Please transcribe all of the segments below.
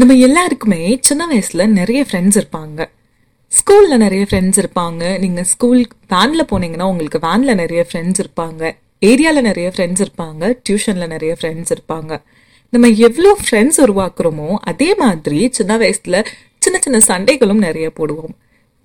நம்ம எல்லாருக்குமே சின்ன வயசில் நிறைய ஃப்ரெண்ட்ஸ் இருப்பாங்க. ஸ்கூலில் நிறைய ஃப்ரெண்ட்ஸ் இருப்பாங்க. நீங்கள் ஸ்கூல் வேனில் போனீங்கன்னா உங்களுக்கு வேனில் நிறைய ஃப்ரெண்ட்ஸ் இருப்பாங்க. ஏரியாவில் நிறைய ஃப்ரெண்ட்ஸ் இருப்பாங்க. டியூஷனில் நிறைய ஃப்ரெண்ட்ஸ் இருப்பாங்க. நம்ம எவ்வளோ ஃப்ரெண்ட்ஸ் உருவாக்குறோமோ அதே மாதிரி சின்ன வயசில் சின்ன சின்ன சண்டைகளும் நிறைய போடுவோம்.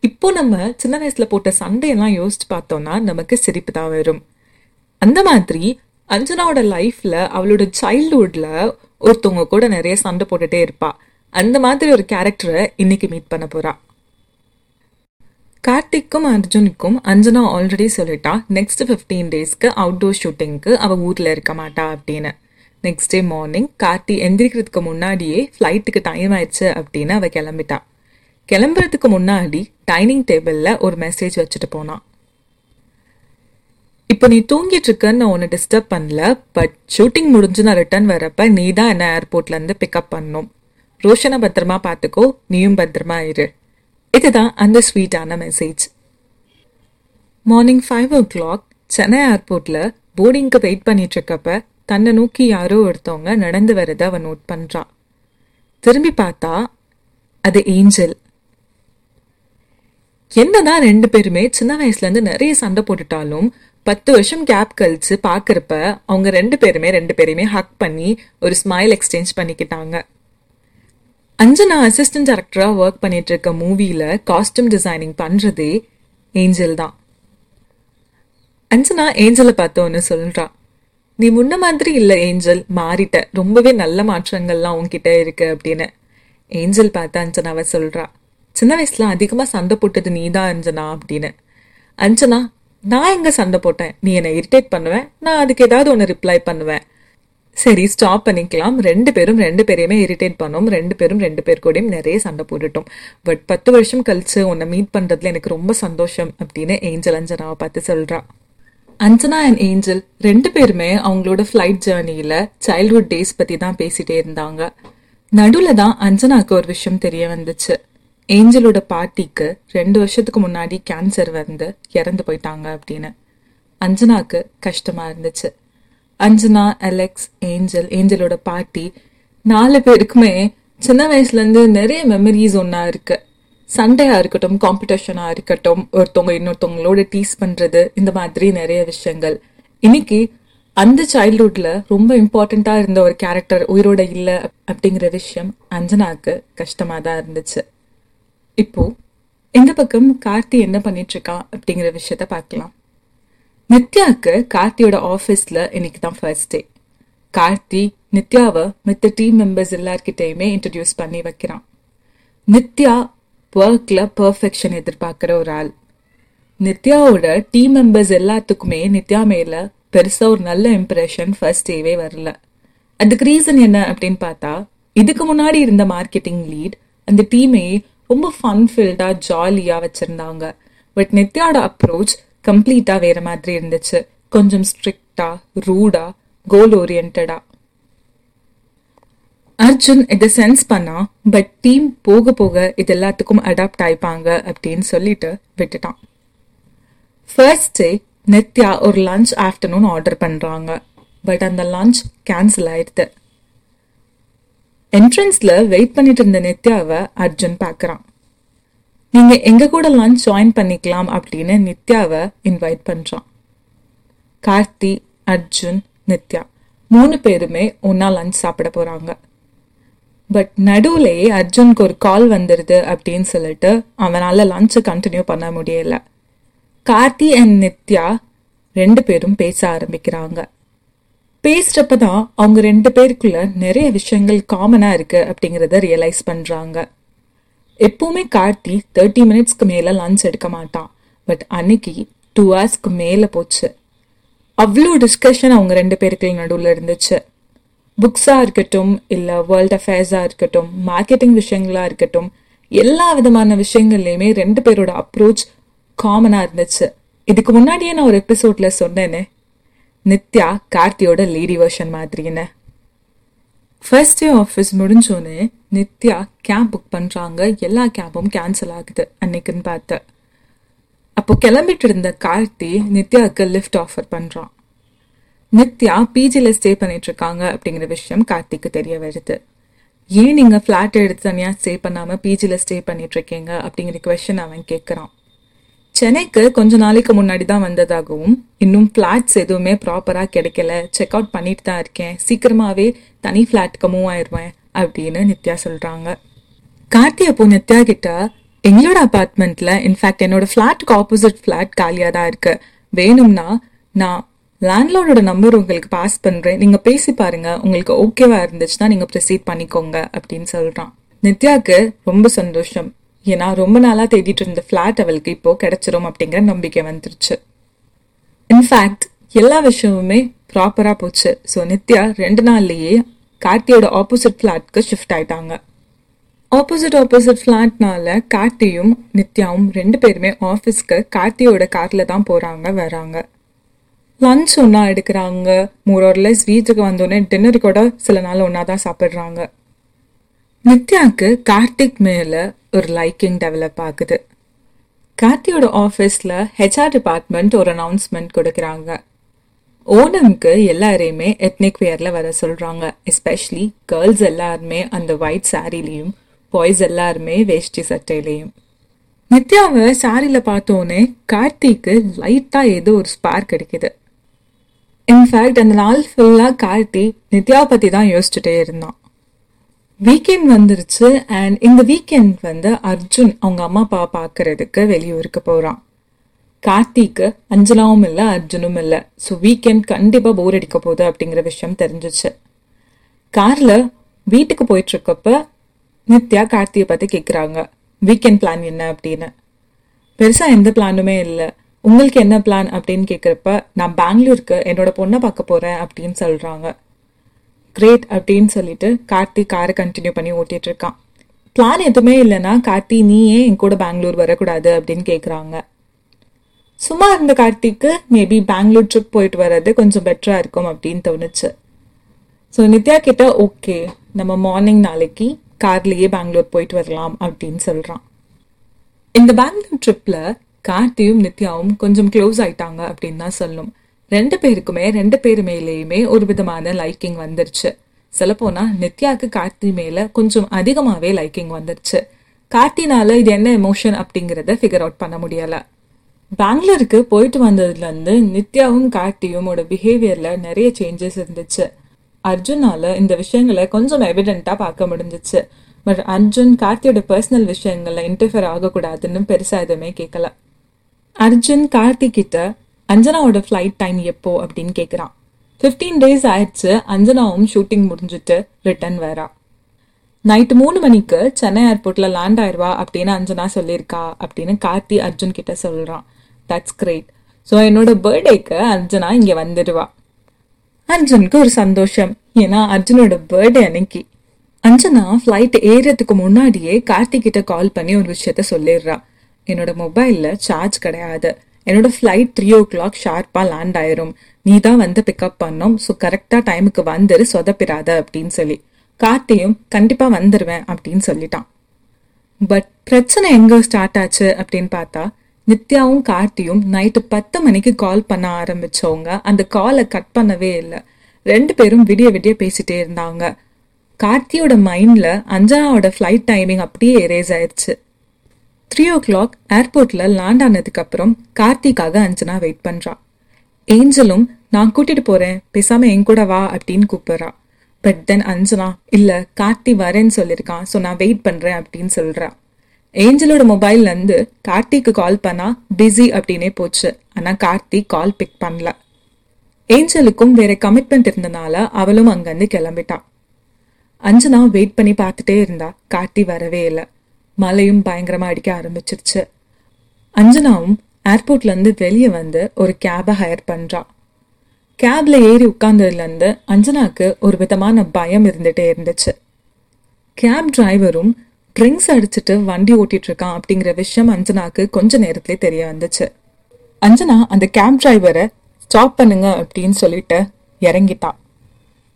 இப்போ நம்ம சின்ன வயசில் போட்ட சண்டையெல்லாம் யோசிச்சு பார்த்தோம்னா நமக்கு சிரிப்பு தான் வரும். அந்த மாதிரி அஞ்சனாவோட லைஃப்பில் அவளோட சைல்ட்ஹுட்டில் ஒருத்தவங்க கூட நிறைய சண்டை போட்டுட்டே இருப்பா. அந்த மாதிரி ஒரு கேரக்டரை இன்னைக்கு மீட் பண்ண போறா. கார்த்திக்கும் அர்ஜுனுக்கும் அஞ்சனா ஆல்ரெடி சொல்லிட்டா நெக்ஸ்ட் ஃபிஃப்டீன் டேஸ்க்கு அவுட்டோர் ஷூட்டிங்க்கு அவள் ஊரில் இருக்க மாட்டா அப்படின்னு. நெக்ஸ்ட் டே மார்னிங் கார்த்தி எந்திரிக்கிறதுக்கு முன்னாடியே ஃப்ளைட்டுக்கு டைம் ஆயிடுச்சு அப்படின்னு அவள் கிளம்பிட்டா. கிளம்புறதுக்கு முன்னாடி டைனிங் டேபிளில் ஒரு மெசேஜ் வச்சுட்டு போனான் இப்போ நீ தூங்கிட்டு இருக்கன்னு நான் உன்னை டிஸ்டர்ப் பண்ணல பட் ஷூட்டிங் முடிஞ்சு நான் ரிட்டர்ன் வரப்ப நீ தான் என்ன ஏர்போர்ட்ல இருந்து பிக்கப் பண்ணும். ரோஷனை பத்திரமா பார்த்துக்கோ நீயும் பத்திரமா இரு. இதுதான் அந்த ஸ்வீட்டான message morning five o'clock Chennai ஏர்போர்ட்ல போர்டிங்க்கு வெயிட் பண்ணிட்டு இருக்கப்ப தன்னை நோக்கி யாரோ ஒருத்தவங்க நடந்து வரத அவன் நோட் பண்றா திரும்பி பார்த்தா அது ஏஞ்சல். என்னதான் ரெண்டு பேருமே சின்ன வயசுல இருந்து நிறைய சண்டை போட்டுட்டாலும் பத்து வருஷம் கேப் கழிச்சு பார்க்குறப்ப அவங்க ரெண்டு பேருமே ரெண்டு பேரையுமே ஹக் பண்ணி ஒரு ஸ்மைல் எக்ஸ்சேஞ்ச் பண்ணிக்கிட்டாங்க. அஞ்சனா அசிஸ்டன்ட் டேரக்டராக ஒர்க் பண்ணிட்டு இருக்க மூவியில் காஸ்டியூம் டிசைனிங் பண்ணுறதே ஏஞ்சல் தான். அஞ்சனா ஏஞ்சலை பார்த்து ஒன்று சொல்கிறா நீ முன்ன மாதிரி இல்லை ஏஞ்சல் மாறிட்ட. ரொம்பவே நல்ல மாற்றங்கள்லாம் உன்கிட்ட இருக்கு அப்படின்னு. ஏஞ்சல் பார்த்து அஞ்சனாவை சொல்கிறா சின்ன வயசில் அதிகமாக சண்டை போட்டது நீதான் அஞ்சனா அப்படின்னு. அஞ்சனா நான் எங்க சண்டை போட்டேன்? நீ என்னை இரிட்டேட் பண்ணுவேன் நான் அதுக்கு ஏதாவது ஒன்று ரிப்ளை பண்ணுவேன் சரி ஸ்டாப் பண்ணிக்கலாம். ரெண்டு பேரும் ரெண்டு பேரையுமே இரிட்டேட் பண்ணோம். ரெண்டு பேரும் ரெண்டு பேர் கூடயும் நிறைய சண்டை போட்டுட்டோம். பட் பத்து வருஷம் கழிச்சு உன்னை மீட் பண்ணுறதுல எனக்கு ரொம்ப சந்தோஷம் அப்படின்னு ஏஞ்சல் அஞ்சனாவை பார்த்து சொல்கிறா அஞ்சனா அண்ட் ஏஞ்சல் ரெண்டு பேருமே அவங்களோட ஃப்ளைட் ஜேர்னியில் சைல்ட்ஹுட் டேஸ் பற்றி தான் பேசிகிட்டே இருந்தாங்க. நடுவில் தான் அஞ்சனாக்கு ஒரு விஷயம் தெரிய வந்துச்சு. ஏஞ்சலோட பாட்டிக்கு ரெண்டு வருஷத்துக்கு முன்னாடி கேன்சர் வந்து இறந்து போயிட்டாங்க அப்படின்னு. அஞ்சனாக்கு கஷ்டமா இருந்துச்சு. அஞ்சனா அலெக்ஸ் ஏஞ்சல் ஏஞ்சலோட பாட்டி நாலு பேருக்குமே சின்ன வயசுலேருந்து நிறைய மெமரிஸ் ஒன்னா இருக்கு. சண்டையா இருக்கட்டும் காம்படிஷனாக இருக்கட்டும் ஒருத்தவங்க இன்னொருத்தவங்களோட டீஸ் பண்றது இந்த மாதிரி நிறைய விஷயங்கள். இன்னைக்கு அந்த சைல்ட்ஹுட்ல ரொம்ப இம்பார்ட்டண்ட்டாக இருந்த ஒரு கேரக்டர் உயிரோட இல்ல அப்படிங்கிற விஷயம் அஞ்சனாவுக்கு கஷ்டமா தான் இருந்துச்சு. இப்போ இந்த பக்கம் கார்த்தி என்ன பண்ணிட்டு இருக்கான் அப்படிங்கிற விஷயத்த பார்க்கலாம். நித்யாவுக்கு கார்த்தியோட ஆஃபீஸில் இன்னைக்கு தான் ஃபர்ஸ்ட் டே கார்த்தி நித்யாவை மித்த டீம் மெம்பர்ஸ் எல்லார்கிட்டையுமே இன்ட்ரடியூஸ் பண்ணி வைக்கிறான். நித்யா ஒர்க்கில் பர்ஃபெக்ஷன் எதிர்பார்க்குற ஒரு ஆள். நித்யாவோட டீம் மெம்பர்ஸ் எல்லாத்துக்குமே நித்யா மேலே பெருசாக ஒரு நல்ல இம்ப்ரெஷன் ஃபர்ஸ்ட் டேவே வரல. அதுக்கு ரீசன் என்ன அப்படின்னு பார்த்தா இதுக்கு முன்னாடி இருந்த மார்க்கெட்டிங் லீட் அந்த டீமே ரொம்ப ஃபன் ஃபீல்டாக ஜாலியாக வச்சிருந்தாங்க. பட் நித்யாவோட அப்ரோச் கம்ப்ளீட்டாக வேற மாதிரி இருந்துச்சு. கொஞ்சம் ஸ்ட்ரிக்டாக ரூடா கோல் ஓரியன்டாக அர்ஜுன் இதை சென்ஸ் பண்ணா பட் டீம் போக போக இது எல்லாத்துக்கும் அடாப்ட் ஆயிப்பாங்க அப்படின்னு சொல்லிட்டு விட்டுட்டான். ஃபர்ஸ்ட் டே நித்யா ஒரு லஞ்ச் ஆஃப்டர்நூன் ஆர்டர் பண்றாங்க. பட் அந்த லஞ்ச் கேன்சல் ஆயிடுது. என்ட்ரன்ஸ்ல வெயிட் பண்ணிட்டு இருந்த நித்யாவை அர்ஜுன் பார்க்குறான். நீங்க எங்க கூட ஜாயின் பண்ணிக்கலாம் அப்படின்னு நித்யாவை இன்வைட் பண்றான். கார்த்தி அர்ஜுன் நித்யா மூணு பேருமே ஒன்னா லஞ்ச் சாப்பிட போறாங்க. பட் நடுவுலயே அர்ஜுனுக்கு ஒரு கால் வந்துடுது அப்படின்னு சொல்லிட்டு அவனால லஞ்சை கண்டினியூ பண்ண முடியல. கார்த்தி அண்ட் நித்யா ரெண்டு பேரும் பேச ஆரம்பிக்கிறாங்க. பேசுறப்பதான் அவங்க ரெண்டு பேருக்குள்ள நிறைய விஷயங்கள் காமனாக இருக்கு அப்படிங்கிறத ரியலைஸ் பண்ணுறாங்க எப்பவுமே கார்த்தி தேர்ட்டி மினிட்ஸ்க்கு மேலே லஞ்ச் எடுக்க மாட்டான். பட் அன்னைக்கு டூ ஹவர்ஸ்க்கு மேலே போச்சு. அவ்வளோ டிஸ்கஷன் அவங்க ரெண்டு பேருக்கு நடுவில் இருந்துச்சு. புக்ஸாக இருக்கட்டும் இல்லை வேர்ல்ட் அஃபேர்ஸாக இருக்கட்டும் மார்க்கெட்டிங் விஷயங்களா இருக்கட்டும் எல்லா விதமான விஷயங்கள்லையுமே ரெண்டு பேரோட அப்ரோச் காமனாக இருந்துச்சு. இதுக்கு முன்னாடியே நான் ஒரு எபிசோட்ல சொன்னேனே நித்யா கார்த்தியோட லேடி வெர்ஷன் மாதிரின்னு ஃபர்ஸ்ட் டே ஆஃபீஸ் முடிஞ்சோடனே நித்யா கேப் புக் பண்ணுறாங்க எல்லா கேபும் கேன்சல் ஆகுது அன்னைக்குன்னு பார்த்து. அப்போ கிளம்பிட்டு இருந்த கார்த்தி நித்யாவுக்கு லிஃப்ட் ஆஃபர் பண்ணுறான் நித்யா பிஜியில் ஸ்டே பண்ணிட்டு இருக்காங்க அப்படிங்கிற விஷயம் கார்த்திக்கு தெரிய வருது. ஏன் நீங்கள் ஃப்ளாட் எடுத்து தனியாக ஸ்டே பண்ணாமல் பிஜியில் ஸ்டே பண்ணிட்டு இருக்கீங்க அப்படிங்கிற கொஷன் அவன் கேட்குறான் சென்னைக்கு கொஞ்ச நாளைக்கு முன்னாடி தான் வந்ததாகவும் இன்னும் ஃப்ளாட்ஸ் எதுவுமே ப்ராப்பராக கிடைக்கல. செக் அவுட் பண்ணிட்டு தான் இருக்கேன். சீக்கிரமாகவே தனி ஃப்ளாட்டுக்கு மூவ் ஆயிடுவேன் அப்படின்னு நித்யா சொல்கிறாங்க கார்த்தி அப்போ நித்யா கிட்ட எங்களோட அபார்ட்மெண்ட்ல இன்ஃபேக்ட் என்னோட ஃப்ளாட்டுக்கு ஆப்போசிட் ஃப்ளாட் காலியாக தான் இருக்கு. வேணும்னா நான் லேண்ட்லோடோட நம்பர் உங்களுக்கு பாஸ் பண்றேன். நீங்க பேசி பாருங்க. உங்களுக்கு ஓகேவா இருந்துச்சுன்னா நீங்க ப்ரொசீட் பண்ணிக்கோங்க. அப்படின்னு சொல்றான். நித்யாக்கு ரொம்ப சந்தோஷம். ஏன்னா ரொம்ப நாளா தேடிட்டு இருந்த ஃப்ளாட் அவளுக்கு இப்போ கிடச்சிரும் அப்படிங்கிற நம்பிக்கை வந்துருச்சு. இன்ஃபேக்ட் எல்லா விஷயமுமே ப்ராப்பராக போச்சு. ஸோ நித்யா ரெண்டு நாள்லயே கார்த்தியோட ஆப்போசிட் ஃப்ளாட்க்கு ஷிஃப்ட் ஆயிட்டாங்க. ஆப்போசிட் ஆப்போசிட் ஃப்ளாட்னால கார்த்தியும் நித்யாவும் ரெண்டு பேருமே ஆஃபீஸ்க்கு கார்த்தியோட காரில் தான் போறாங்க வராங்க. லஞ்ச் ஒன்றா எடுக்கிறாங்க. மோரோர்லெஸ் வீட்டுக்கு வந்தோடனே டின்னர் கூட சில நாள் ஒன்றா தான் சாப்பிட்றாங்க. நித்யாக்கு கார்த்திக் மேலே ஒரு லைக்கிங் டெவலப் ஆகுது. கார்த்தியோட ஆஃபீஸில் ஹெச்ஆர் டிபார்ட்மெண்ட் ஒரு அனௌன்ஸ்மெண்ட் கொடுக்குறாங்க. ஓணம்க்கு எல்லாரையுமே எத்னிக் வியரில் வர சொல்கிறாங்க எஸ்பெஷலி கேர்ள்ஸ் எல்லாருமே அந்த ஒயிட் சாரிலையும் பாய்ஸ் எல்லாருமே வேஷ்டி சட்டையிலையும். நித்யாவை சாரியில் பார்த்தோன்னே கார்த்திக்கு லைட்டாக ஏதோ ஒரு ஸ்பார்க் கிடைக்குது இன்ஃபேக்ட் அந்த நாள் ஃபுல்லாக கார்த்தி நித்யா பற்றி தான் யோசிச்சுட்டே இருந்தான். வீக்கெண்ட் வந்துருச்சு அண்ட் இந்த வீக்கெண்ட் வந்து அர்ஜுன் அவங்க அம்மா அப்பா பார்க்கறதுக்கு வெளியூருக்கு போகிறான் கார்த்திக்கு அஞ்சலாவும் இல்லை அர்ஜுனும் இல்லை. ஸோ வீக்கெண்ட் கண்டிப்பாக போர் அடிக்க போகுது அப்படிங்கிற விஷயம் தெரிஞ்சிச்சு. காரில் வீட்டுக்கு போயிட்டுருக்கப்ப நித்யா கார்த்தியை பார்த்து கேட்குறாங்க வீக்கெண்ட் பிளான் என்ன? அப்படின்னு. பெருசாக எந்த பிளானுமே இல்லை. உங்களுக்கு என்ன பிளான் அப்படின்னு கேட்குறப்ப நான் பெங்களூருக்கு என்னோட பொண்ணை பார்க்க போகிறேன் அப்படின்னு சொல்கிறாங்க கிரேட் அப்படின்னு சொல்லிட்டு கார்த்தி காரை கண்டினியூ பண்ணி ஓட்டிட்டு இருக்கான் பிளான் எதுவுமே இல்லைன்னா கார்த்தி நீ ஏன் என் கூட பெங்களூர் வரக்கூடாது அப்படின்னு கேட்குறாங்க சும்மா இருந்த கார்த்திக்கு மேபி பெங்களூர் ட்ரிப் போயிட்டு வர்றது கொஞ்சம் பெட்டராக இருக்கும் அப்படின்னு தோணுச்சு. ஸோ நித்யா கிட்ட ஓகே நம்ம மார்னிங் நாளைக்கு கார்லேயே பெங்களூர் போயிட்டு வரலாம் அப்படின்னு சொல்கிறான் இந்த பெங்களூர் ட்ரிப்பில் கார்த்தியும் நித்யாவும் கொஞ்சம் க்ளோஸ் ஆயிட்டாங்க அப்படின்னு தான் சொல்லணும் ரெண்டு பேருக்குமே ரெண்டு பேரு மேலேயுமே ஒரு விதமான லைக்கிங் வந்துருச்சு. சொல்லப்போனா நித்யாவுக்கு கார்த்தி மேலே கொஞ்சம் அதிகமாகவே லைக்கிங் வந்துருச்சு. கார்த்தினால இது என்ன எமோஷன் அப்படிங்கிறத ஃபிகர் அவுட் பண்ண முடியலை. பெங்களூருக்கு போயிட்டு வந்ததுலேருந்து நித்யாவும் நித்யாவும் கார்த்தியுமோட பிஹேவியரில் நிறைய சேஞ்சஸ் இருந்துச்சு. அர்ஜுனால இந்த விஷயங்களை கொஞ்சம் எவிடென்ட்டா பார்க்க முடிஞ்சிச்சு. பட் அர்ஜுன் கார்த்தியோட பர்சனல் விஷயங்களில் இன்டர்ஃபியர் ஆகக்கூடாதுன்னு பெருசாக எதுவுமே கேட்கல அர்ஜுன் கார்த்தி கிட்ட அஞ்சனாவோட ஃப்ளைட் டைம் எப்போ அப்படின்னு கேட்குறான் ஃபிஃப்டீன் டேஸ் ஆயிடுச்சு அஞ்சனாவும் ஷூட்டிங் முடிஞ்சுட்டு ரிட்டர்ன் வரா நைட்டு மூணு மணிக்கு சென்னை ஏர்போர்ட்டில் லேண்ட் ஆயிடுவா அப்படின்னு அஞ்சனா சொல்லியிருக்கா அப்படின்னு கார்த்தி அர்ஜுன் கிட்ட சொல்கிறான் தட்ஸ் கிரேட் ஸோ என்னோட பர்த்டேக்கு அர்ஜுனா இங்கே வந்துடுவா. அர்ஜுனுக்கு ஒரு சந்தோஷம். ஏன்னா அர்ஜுனோட பர்த்டே அன்னைக்கு. அஞ்சனா ஃப்ளைட் ஏறதுக்கு முன்னாடியே கார்த்திக் கிட்ட கால் பண்ணி ஒரு விஷயத்த சொல்லிடுறா. என்னோட மொபைலில் சார்ஜ் கிடையாது. என்னோட ஃப்ளைட் த்ரீ ஓ கிளாக் ஷார்ப்பாக லேண்ட் ஆயிரும். நீ தான் வந்து பிக்கப் பண்ணோம். ஸோ கரெக்டாக டைமுக்கு வந்துரு சொதப்பிடாத அப்படின்னு சொல்லி. கார்த்தியும் கண்டிப்பாக வந்துடுவேன் அப்படின்னு சொல்லிட்டான். பட் பிரச்சனை எங்கே ஸ்டார்ட் ஆச்சு அப்படின்னு பார்த்தா நித்யாவும் கார்த்தியும் நைட்டு பத்து மணிக்கு கால் பண்ண ஆரம்பிச்சவங்க அந்த காலை கட் பண்ணவே இல்லை. ரெண்டு பேரும் விடிய விடிய பேசிட்டே இருந்தாங்க. கார்த்தியோட மைண்டில் அஞ்சனாவோட ஃப்ளைட் டைமிங் அப்படியே எரேஸ் ஆயிடுச்சு த்ரீ ஓ கிளாக் ஏர்போர்ட்டில் லேண்ட் ஆனதுக்கு அப்புறம் கார்த்திக்காக அஞ்சனா வெயிட் பண்ணுறா ஏஞ்சலும் நான் கூட்டிட்டு போறேன். பேசாம என் கூட வா அப்படின்னு கூப்பிட்றா. பட் தென் அஞ்சனா இல்லை கார்த்தி வரேன்னு சொல்லியிருக்கான் ஸோ நான் வெயிட் பண்ணுறேன் அப்படின்னு சொல்கிறா ஏஞ்சலோட மொபைல்ல இருந்து கார்த்திக்கு கால் பண்ணால் பிஸி அப்படின்னே போச்சு. ஆனால் கார்த்தி கால் பிக் பண்ணல. ஏஞ்சலுக்கும் வேற கமிட்மெண்ட் இருந்தனால அவளும் அங்கேருந்து கிளம்பிட்டான் அஞ்சனா வெயிட் பண்ணி பார்த்துட்டே இருந்தா. கார்த்தி வரவே இல்லை. மழையும் பயங்கரமாக அடிக்க ஆரம்பிச்சிருச்சு. அஞ்சனாவும் ஏர்போர்ட்லேருந்து வெளியே வந்து ஒரு கேபை ஹையர் பண்ணுறா கேபில் ஏறி உட்கார்ந்ததுல அஞ்சனாவுக்கு அஞ்சனாக்கு ஒரு விதமான பயம் இருந்துகிட்டே இருந்துச்சு. கேப் டிரைவரும் ட்ரிங்க்ஸ் அடிச்சுட்டு வண்டி ஓட்டிட்டு இருக்கான் அப்படிங்கிற விஷயம் அஞ்சனாக்கு கொஞ்ச நேரத்திலே தெரிய வந்துச்சு. அஞ்சனா அந்த கேப் டிரைவரை ஸ்டாப் பண்ணுங்க அப்படின்னு சொல்லிட்டு இறங்கிட்டா.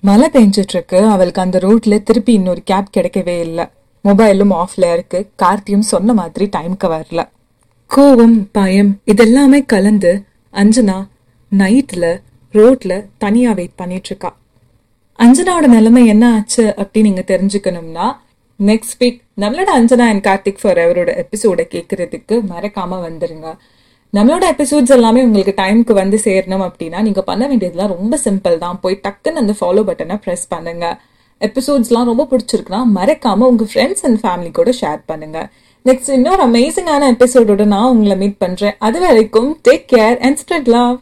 மழை பெஞ்சிட்ருக்கு அவளுக்கு அந்த ரோட்டில் திருப்பி இன்னொரு கேப் கிடைக்கவே இல்லை. மொபைலும் ஆஃப்ல இருக்கு. கார்த்தியும் சொன்ன மாதிரி டைம்க்கு வரல. கோவம் பயம் இதெல்லாமே கலந்து அஞ்சனா நைட்ல ரோட்ல தனியா வெயிட் பண்ணிட்டு இருக்கா அஞ்சனாவோட நிலைமை என்ன ஆச்சு அப்படின்னு நீங்க தெரிஞ்சுக்கணும்னா நெக்ஸ்ட் வீக் நம்மளோட அஞ்சனா அண்ட் கார்த்திக் ஃபார் எவரோட எபிசோட கேட்கறதுக்கு மறக்காம வந்துருங்க. நம்மளோட எபிசோட்ஸ் எல்லாமே உங்களுக்கு டைம்க்கு வந்து சேரணும் அப்படின்னா நீங்க பண்ண வேண்டியதுலாம் ரொம்ப சிம்பிள் தான். போய் டக்குன்னு அந்த ஃபாலோ பட்டனை ப்ரெஸ் பண்ணுங்க. எபிசோட்ஸ்லாம் ரொம்ப பிடிச்சிருக்குன்னா மறக்காம உங்க ஃப்ரெண்ட்ஸ் அண்ட் ஃபேமிலி கூட ஷேர் பண்ணுங்க. நெக்ஸ்ட் இன்னொரு அமேசிங்கான எபிசோடோட நான் உங்களை மீட் பண்றேன். அது வரைக்கும் take care and spread love